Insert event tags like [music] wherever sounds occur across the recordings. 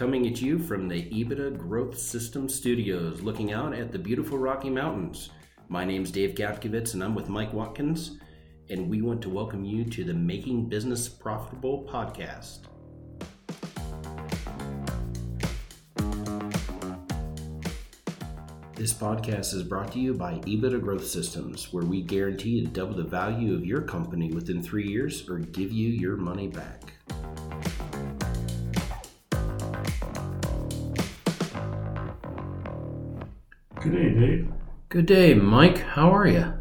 coming at you from the EBITDA Growth System Studios, looking out at the beautiful Rocky Mountains. My name's Dave Gapkevitz, and I'm with Mike Watkins, and we want to welcome you to the Making Business Profitable podcast. This podcast is brought to you by EBITDA Growth Systems, where we guarantee to double the value of your company within three years or give you your money back. Good day, Dave. Good day, Mike. How are you?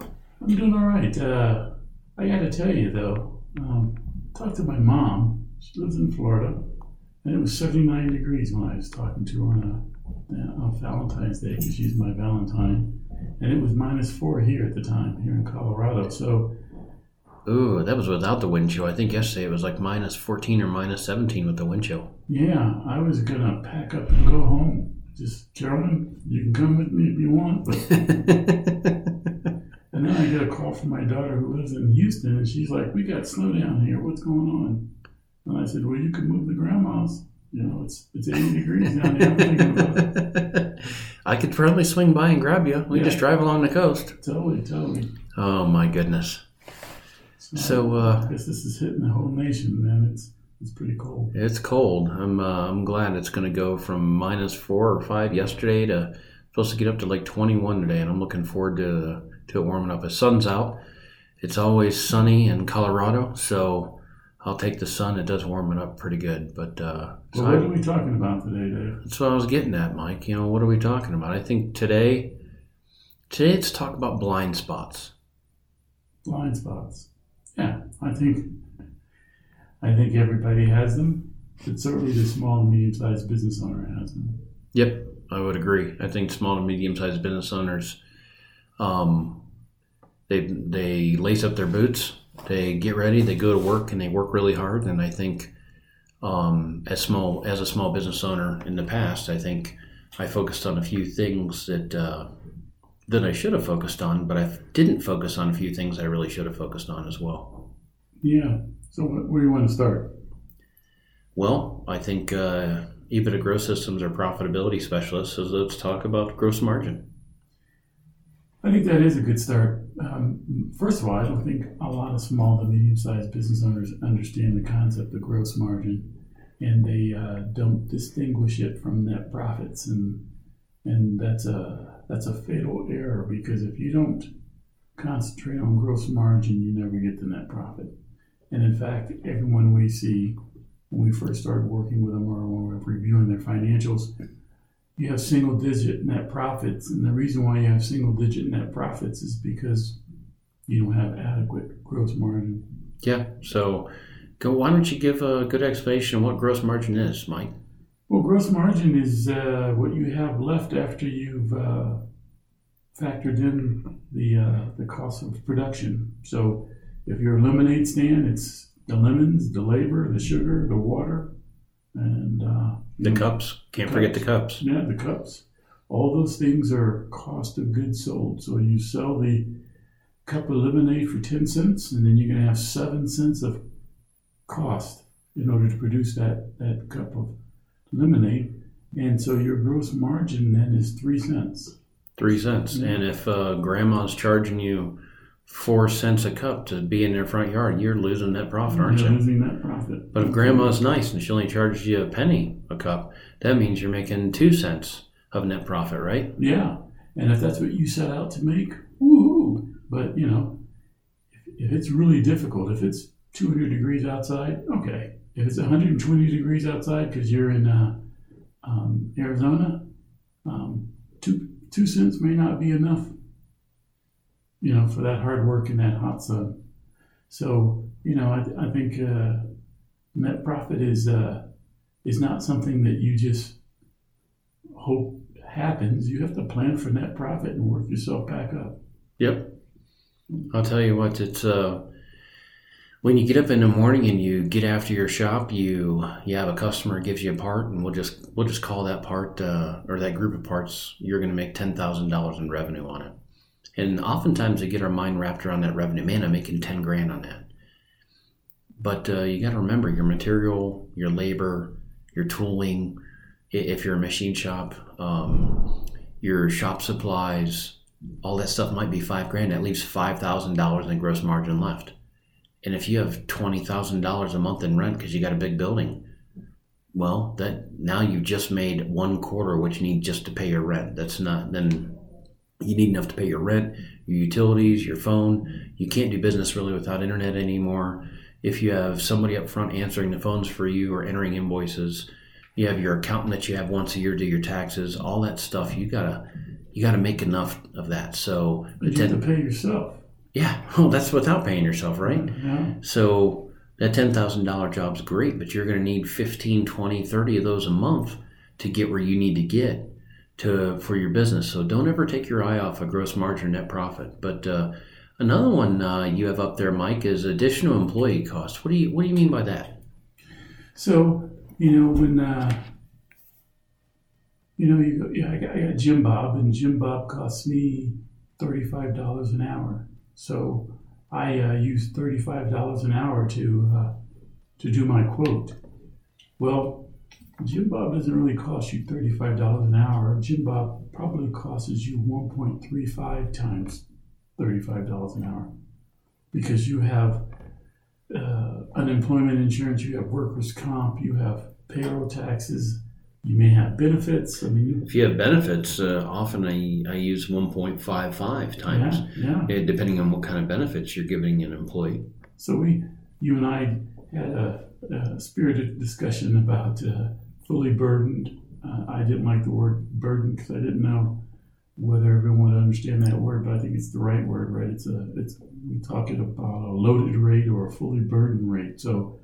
I'm doing all right. Uh, I got to tell you, though, um, talked to my mom. She lives in Florida, and it was 79 degrees when I was talking to her on, a, on Valentine's Day because she's my Valentine. And it was minus four here at the time, here in Colorado. So, Ooh, that was without the wind chill. I think yesterday it was like minus 14 or minus 17 with the wind chill. yeah, I was going to pack up and go home. Just, Carolyn, you can come with me if you want. But [laughs] And then I get a call from my daughter who lives in Houston, and she's like, "We got snow down here. What's going on?" And I said, "Well, you can move the grandma's. You know, it's it's 80 degrees down here. I'm thinking about it. [laughs] I could probably swing by and grab you. We Yeah. just drive along the coast. Totally, totally. Oh my goodness. So uh, I guess this is hitting the whole nation, man. It's it's pretty cold. it's cold. I'm uh, I'm glad it's going to go from minus four or five yesterday to supposed to get up to like 21 today, and I'm looking forward to to it warming up. The sun's out. It's always sunny in Colorado, so I'll take the sun. It does warm it up pretty good. But uh, so Well, what I- are we talking about today, Dave? That's what I was getting at, Mike. You know, what are we talking about? I think today, today let's talk about blind spots. Blind spots. Yeah, I think I think everybody has them, but certainly the small and medium-sized business owner has them. Yep, I would agree. I think small to medium sized business owners, um, they they lace up their boots, they get ready, they go to work, and they work really hard. And I think, um, as small as a small business owner in the past, I think I focused on a few things that. Uh, that I should have focused on, but I didn't focus on a few things I really should have focused on as well. Yeah. So where do you want to start? Well, I think uh, EBITDA Growth Systems are profitability specialists, so let's talk about gross margin. I think that is a good start. Um, first of all, I don't think a lot of small to medium sized business owners understand the concept of gross margin, and they uh, don't distinguish it from net profits, and and that's a that's a fatal error because if you don't concentrate on gross margin, you never get to net profit. And in fact, everyone we see when we first started working with them or when we're reviewing their financials, you have single digit net profits. And the reason why you have single digit net profits is because you don't have adequate gross margin. Yeah. So, go. Why don't you give a good explanation of what gross margin is, Mike? Well, gross margin is uh, what you have left after you've uh, factored in the uh, the cost of production. So, if you're a lemonade stand, it's the lemons, the labor, the sugar, the water, and uh, The know, cups. Can't forget the cups. Yeah, the cups. All those things are cost of goods sold. So you sell the cup of lemonade for 10 cents, and then you're going to have 7 cents of cost in order to produce that, that cup of lemonade. And so your gross margin then is 3 cents. Three cents. Yeah. And if uh, grandma's charging you four cents a cup to be in their front yard, you're losing that profit, aren't You're you? losing that profit. But if grandma's nice and she only charges you a penny a cup, that means you're making two cents of net profit, right? Yeah. And if that's what you set out to make, woohoo. But, you know, if, if it's really difficult, if it's 200 degrees outside, okay. If it's 120 degrees outside because you're in uh, um, Arizona, um, two, two cents may not be enough, you know, for that hard work in that hot sun. So, you know, I, I think uh, net profit is, uh, is not something that you just hope happens, you have to plan for net profit and work yourself back up. Yep. I'll tell you what, it's uh when you get up in the morning and you get after your shop, you you have a customer gives you a part, and we'll just we'll just call that part uh, or that group of parts. You're going to make ten thousand dollars in revenue on it, and oftentimes we get our mind wrapped around that revenue. Man, I'm making ten grand on that. But uh, you got to remember your material, your labor, your tooling, if you're a machine shop, um, your shop supplies, all that stuff might be five grand. That leaves five thousand dollars in gross margin left. And if you have twenty thousand dollars a month in rent because you got a big building, well, that now you've just made one quarter what you need just to pay your rent. That's not then you need enough to pay your rent, your utilities, your phone. You can't do business really without internet anymore. If you have somebody up front answering the phones for you or entering invoices, you have your accountant that you have once a year do your taxes, all that stuff. You gotta you gotta make enough of that. So But you have to pay yourself. yeah, [laughs] well, that's without paying yourself, right? Yeah. So that $10,000 job's great, but you're going to need 15, 20, 30 of those a month to get where you need to get to for your business. So don't ever take your eye off a gross margin net profit. But uh, another one uh, you have up there, Mike, is additional employee costs. What do you what do you mean by that? So you know when uh, you know you go, yeah, I got, I got Jim Bob, and Jim Bob costs me thirty five dollars an hour. So I uh, use thirty five dollars an hour to uh, to do my quote. Well, Jim Bob doesn't really cost you thirty five dollars an hour. Jim Bob probably costs you one point three five times thirty five dollars an hour because you have uh, unemployment insurance, you have workers' comp, you have payroll taxes, you may have benefits. I mean, you, If you have benefits, uh, often I, I use 1.55 times, yeah, yeah. depending on what kind of benefits you're giving an employee. So we, you and I, had a, a spirited discussion about uh, fully burdened. Uh, I didn't like the word burden because I didn't know whether everyone would understand that word, but I think it's the right word, right? It's a, it's we talking about a loaded rate or a fully burdened rate. So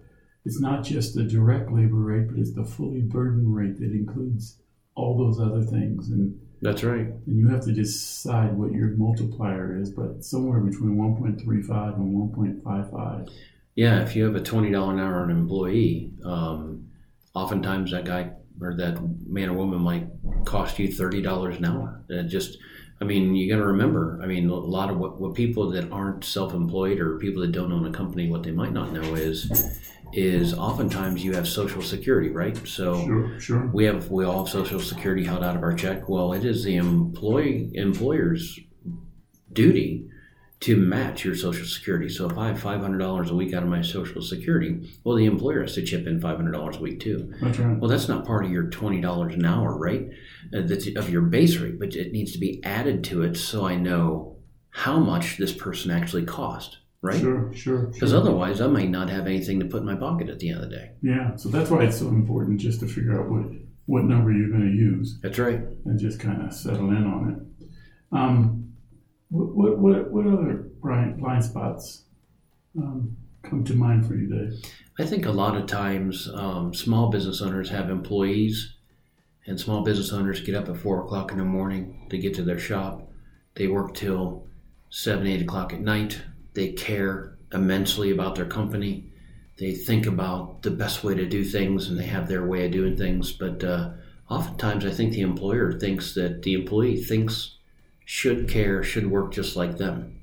it's not just the direct labor rate, but it's the fully burdened rate that includes all those other things. And That's right. and you have to decide what your multiplier is, but somewhere between 1.35 and 1.55. Yeah, if you have a twenty dollar an hour an employee, um, oftentimes that guy or that man or woman might cost you thirty dollars an hour. Just, I mean, you got to remember. I mean, a lot of what, what people that aren't self employed or people that don't own a company, what they might not know is, is oftentimes you have Social Security, right? So Sure, sure. we have we all have Social Security held out of our check. Well, it is the employee employer's duty to match your Social Security. So if I have five hundred dollars a week out of my Social Security, well, the employer has to chip in five hundred dollars a week too. That's right. Well, that's not part of your twenty dollars an hour, right? Uh, that's of your base rate, but it needs to be added to it so I know how much this person actually cost, right? Sure, sure. Because sure. otherwise, I might not have anything to put in my pocket at the end of the day. Yeah, so that's why it's so important just to figure out what, what number you're going to use That's right. and just kind of settle in on it. Um, what, what, what, other blind, blind spots um, come to mind for you, Dave? I think a lot of times um, small business owners have employees, and small business owners get up at four o'clock in the morning. They get to their shop. They work till seven, eight o'clock at night. They care immensely about their company. They think about the best way to do things, and they have their way of doing things. But uh, oftentimes, I think the employer thinks that the employee thinks should care, should work just like them,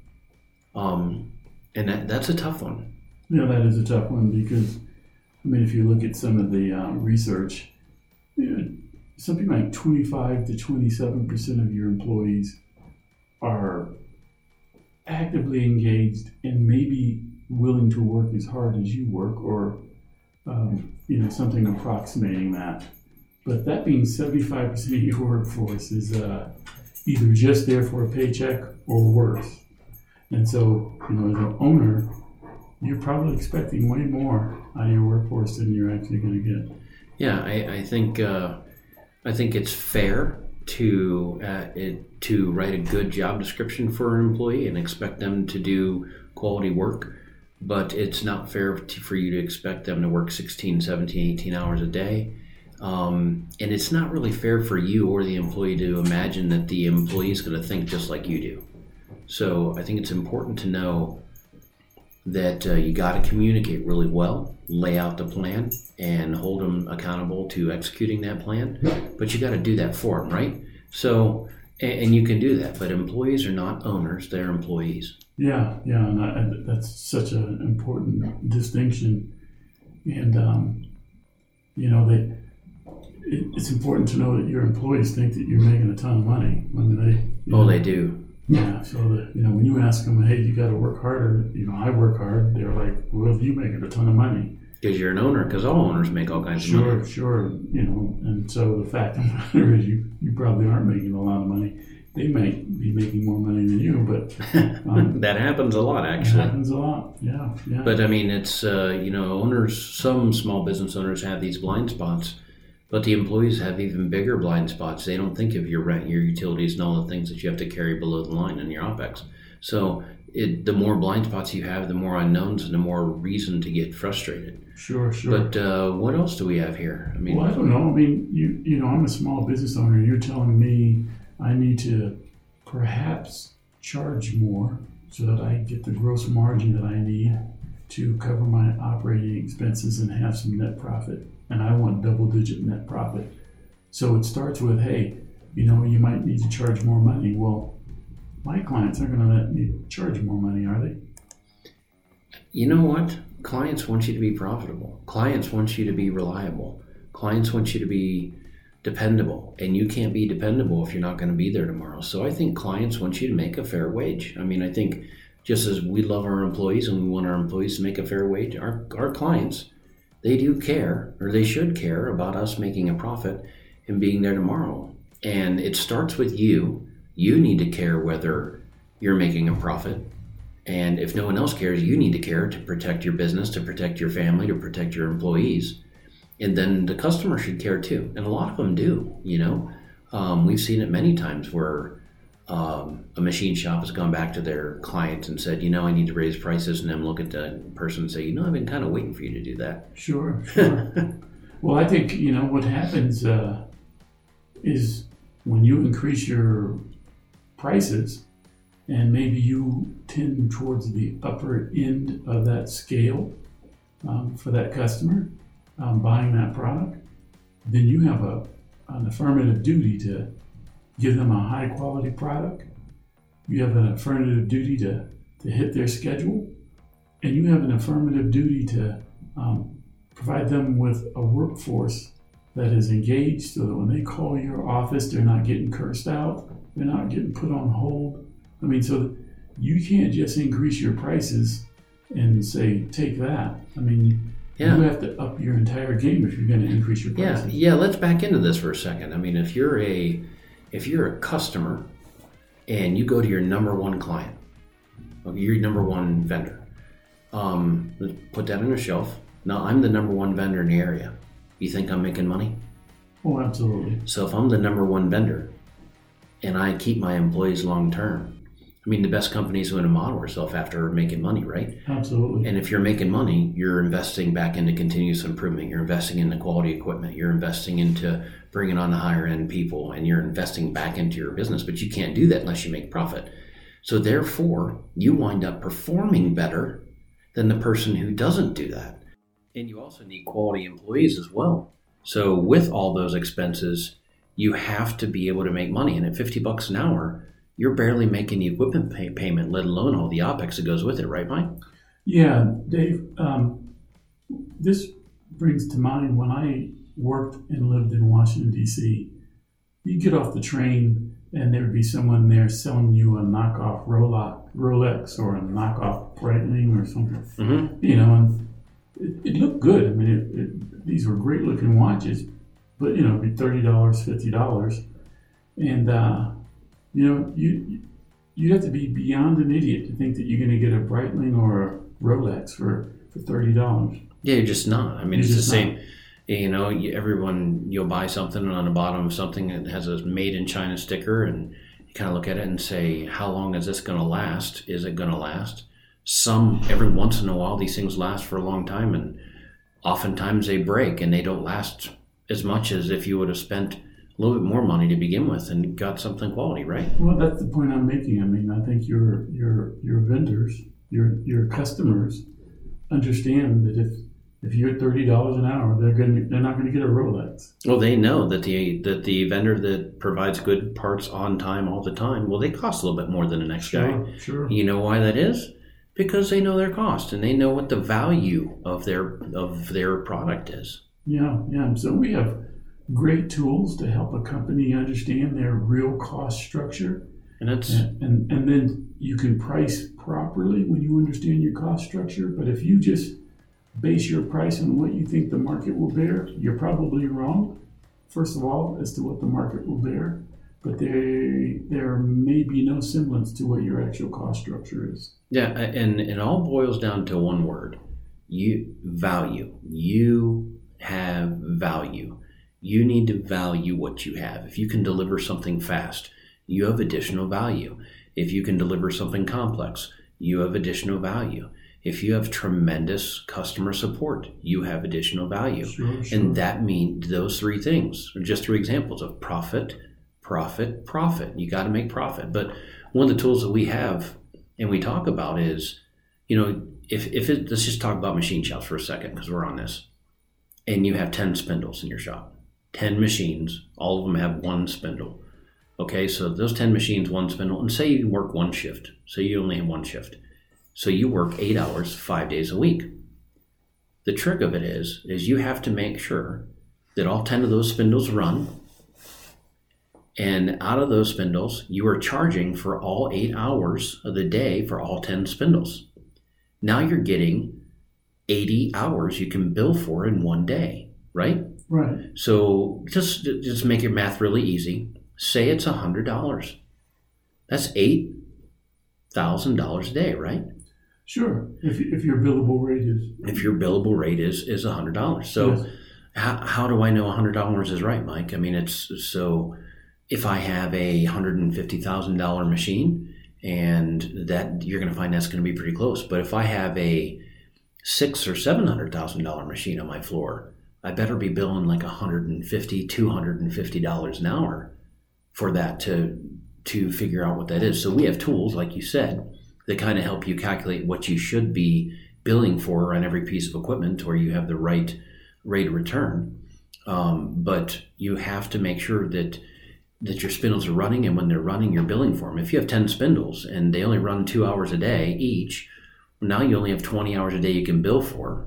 um, and that, that's a tough one. Yeah, that is a tough one because, I mean, if you look at some of the uh, research, you know, something like 25 to 27% of your employees are actively engaged and maybe willing to work as hard as you work or, um, you know, something approximating that. But that means 75% of your workforce is uh, either just there for a paycheck or worse. And so, you know, as an owner, you're probably expecting way more out of your workforce than you're actually going to get. Yeah, I, I think uh, I think it's fair to uh, it, to write a good job description for an employee and expect them to do quality work, but it's not fair to, for you to expect them to work 16, 17, 18 hours a day. Um, and it's not really fair for you or the employee to imagine that the employee is going to think just like you do. So I think it's important to know that uh, you got to communicate really well, lay out the plan, and hold them accountable to executing that plan. But you got to do that for them, right? So, and, and you can do that. But employees are not owners; they're employees. Yeah, yeah, and, I, that's such an important distinction. And um, you know, they it, it's important to know that your employees think that you're making a ton of money when they. Oh, know, they do. Yeah, so that you know when you ask them, hey, you got to work harder. You know, I work hard. They're like, well, you making a ton of money. Because you're an owner. Because all owners make all kinds of money. Sure, sure. You know, and so the fact of the matter is, you you probably aren't making a lot of money. They might be making more money than you, but [laughs] um, that happens a lot, it actually. happens a lot. Yeah, yeah. But I mean, it's uh, you know, owners. Some small business owners have these blind spots, but the employees have even bigger blind spots. They don't think of your rent, your utilities, and all the things that you have to carry below the line in your opex. So, it, the more blind spots you have, the more unknowns, and the more reason to get frustrated. sure, sure. But uh, what else do we have here? I mean, Well, I don't know. I mean, you you know, I'm a small business owner. You're telling me I need to perhaps charge more so that I get the gross margin that I need to cover my operating expenses and have some net profit. And I want double digit net profit. So it starts with, hey, you know, you might need to charge more money. Well, my clients aren't going to let me charge more money, are they? you know what? Clients want you to be profitable. Clients want you to be reliable. Clients want you to be dependable. And you can't be dependable if you're not going to be there tomorrow. So I think clients want you to make a fair wage. I mean, I think just as we love our employees and we want our employees to make a fair wage, our, our clients, they do care, or they should care about us making a profit and being there tomorrow. And it starts with you. You need to care whether you're making a profit and if no one else cares, you need to care to protect your business, to protect your family, to protect your employees. And then the customer should care too. And a lot of them do, you know. Um, we've seen it many times where um, a machine shop has gone back to their client and said, you know, I need to raise prices. And then look at the person and say, you know, I've been kind of waiting for you to do that. Sure, [laughs] sure. well, I think you know what happens uh, is when you increase your prices, and maybe you tend towards the upper end of that scale um, for that customer um, buying that product, then you have a an affirmative duty to give them a high quality product. You have an affirmative duty to to hit their schedule, and you have an affirmative duty to um, provide them with a workforce that is engaged so that when they call your office, they're not getting cursed out, they're not getting put on hold. I mean, so you can't just increase your prices and say, take that. I mean, Yeah. you have to up your entire game if you're going to increase your prices. Yeah, yeah. Let's back into this for a second. I mean, if you're a if you're a customer and you go to your number one client, your number one vendor, um, put that on a shelf. Now I'm the number one vendor in the area. You think I'm making money? Oh, absolutely. So if I'm the number one vendor and I keep my employees long term, I mean, the best companies want to model herself after making money, right? Absolutely. And if you're making money, you're investing back into continuous improvement. You're investing into quality equipment. You're investing into bringing on the higher end people, and you're investing back into your business. But you can't do that unless you make profit. So therefore, you wind up performing better than the person who doesn't do that. And you also need quality employees as well. So with all those expenses, you have to be able to make money. And at 50 bucks an hour, you're barely making the equipment pay- payment, let alone all the OPEX that goes with it, right, Mike? Yeah, Dave, um, this brings to mind when I worked and lived in Washington, D.C. You get off the train, and there would be someone there selling you a knockoff Rolex, Rolex or a knockoff Breitling or something. Mm-hmm. You know, and it, it looked good. I mean, it, it, these were great looking watches, but you know, it'd be thirty dollars, fifty dollars, and uh, you know, you you have to be beyond an idiot to think that you're going to get a Breitling or a Rolex for for thirty dollars. Yeah, you're just not. I mean, You're it's the same. You know, everyone you'll buy something and on the bottom of something that has a made in China sticker, and you kind of look at it and say, "How long is this going to last? Is it going to last?" Some every once in a while, these things last for a long time, and oftentimes they break and they don't last as much as if you would have spent a little bit more money to begin with and got something quality, right? Well, that's the point I'm making. I mean, I think your your your vendors, your your customers, understand that if if you're at thirty dollars an hour, they're going they're not going to get a Rolex. Well, they know that the that the vendor that provides good parts on time all the time, well, they cost a little bit more than the next guy. Sure, sure. You know why that is? Because they know their cost and they know what the value of their of their product is. Yeah, yeah. So we have great tools to help a company understand their real cost structure. And that's And, and, and then you can price properly when you understand your cost structure. But if you just base your price on what you think the market will bear, you're probably wrong, first of all, as to what the market will bear. But there, there may be no semblance to what your actual cost structure is. yeah, and it all boils down to one word: you value. You have value. You need to value what you have. If you can deliver something fast, you have additional value. If you can deliver something complex, you have additional value. If you have tremendous customer support, you have additional value. Sure, sure. And that means those three things are just three examples of profit, profit, profit. You got to make profit. But one of the tools that we have and we talk about is, you know, if, if it, let's just talk about machine shops for a second because we're on this. And you have 10 spindles in your shop, 10 machines, all of them have one spindle. Okay, so those 10 machines, one spindle, and say you work one shift. Say you only have one shift. So you work eight hours, five days a week. The trick of it is, is you have to make sure that all 10 of those spindles run. And out of those spindles, you are charging for all eight hours of the day for all 10 spindles. Now you're getting 80 hours you can bill for in one day, right? Right. So just just make your math really easy. Say it's a hundred dollars. That's eight thousand dollars a day, right? Sure. If, if your billable rate is. If your billable rate is is a hundred dollars. So Yes. how, how do I know a hundred dollars is right, Mike? I mean, it's so if I have a hundred and fifty thousand dollar machine, and that you're going to find that's going to be pretty close. But if I have a six or seven hundred thousand dollar machine on my floor, I better be billing like 150 250 dollars an hour for that to to figure out what that is. So we have tools, like you said, that kind of help you calculate what you should be billing for on every piece of equipment, where you have the right rate of return. Um, but you have to make sure that that your spindles are running, and when they're running, you're billing for them. If you have ten spindles and they only run two hours a day each, now you only have twenty hours a day you can bill for.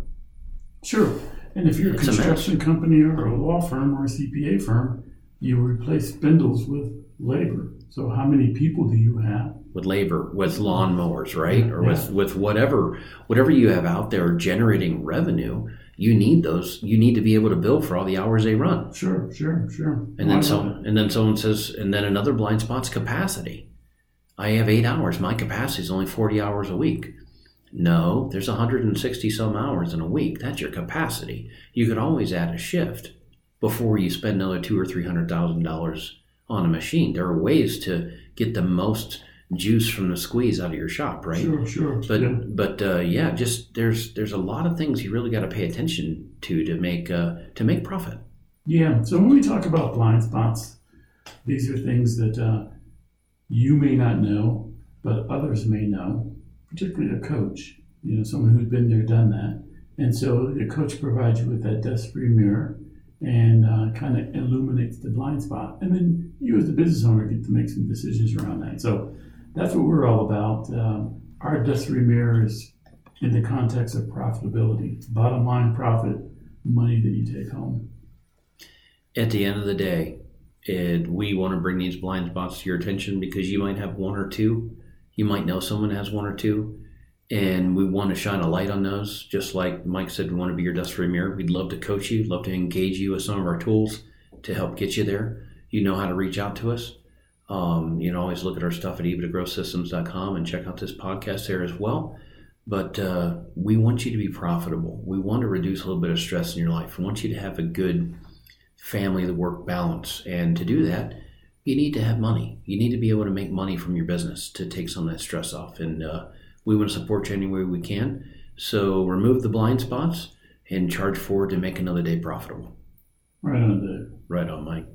Sure. And if you're a It's a construction company or a law firm or a CPA firm, you replace spindles with labor. So how many people do you have? with labor, with lawnmowers, right, or with Yeah. with whatever whatever you have out there generating revenue. You need those. You need to be able to bill for all the hours they run. Sure, sure, sure. And then so, and then someone says, and then another blind spot's capacity. I have eight hours. My capacity is only forty hours a week. No, there's 160 some hours in a week. That's your capacity. You could always add a shift before you spend another two or three hundred thousand dollars on a machine. There are ways to get the most juice from the squeeze out of your shop, right? Sure, sure. But yeah. but uh, yeah, just there's there's a lot of things you really got to pay attention to to make uh, to make profit. Yeah. So when we talk about blind spots, these are things that uh, you may not know, but others may know, particularly a coach, you know, someone who's been there, done that. And so the coach provides you with that dust-free mirror and uh, kind of illuminates the blind spot. And then you as the business owner get to make some decisions around that. So that's what we're all about. Um, our dust-free mirror is in the context of profitability, bottom line profit, money that you take home. At the end of the day, it, we want to bring these blind spots to your attention because you might have one or two. You might know someone has one or two, and we want to shine a light on those. Just like Mike said, we want to be your dust-free mirror. We'd love to coach you, love to engage you with some of our tools to help get you there. You know how to reach out to us. Um, you can always look at our stuff at ebitdagrowthsystems.com and check out this podcast there as well. But uh, we want you to be profitable. We want to reduce a little bit of stress in your life. We want you to have a good family to work balance. And to do that, you need to have money. You need to be able to make money from your business to take some of that stress off. And uh, we want to support you any way we can. So remove the blind spots and charge forward to make another day profitable. Right on, Dave. Right on, Mike.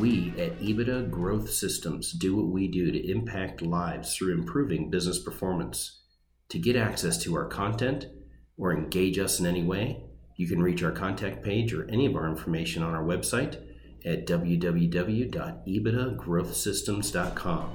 We at EBITDA Growth Systems do what we do to impact lives through improving business performance. To get access to our content or engage us in any way, you can reach our contact page or any of our information on our website at www.ebitdagrowthsystems.com.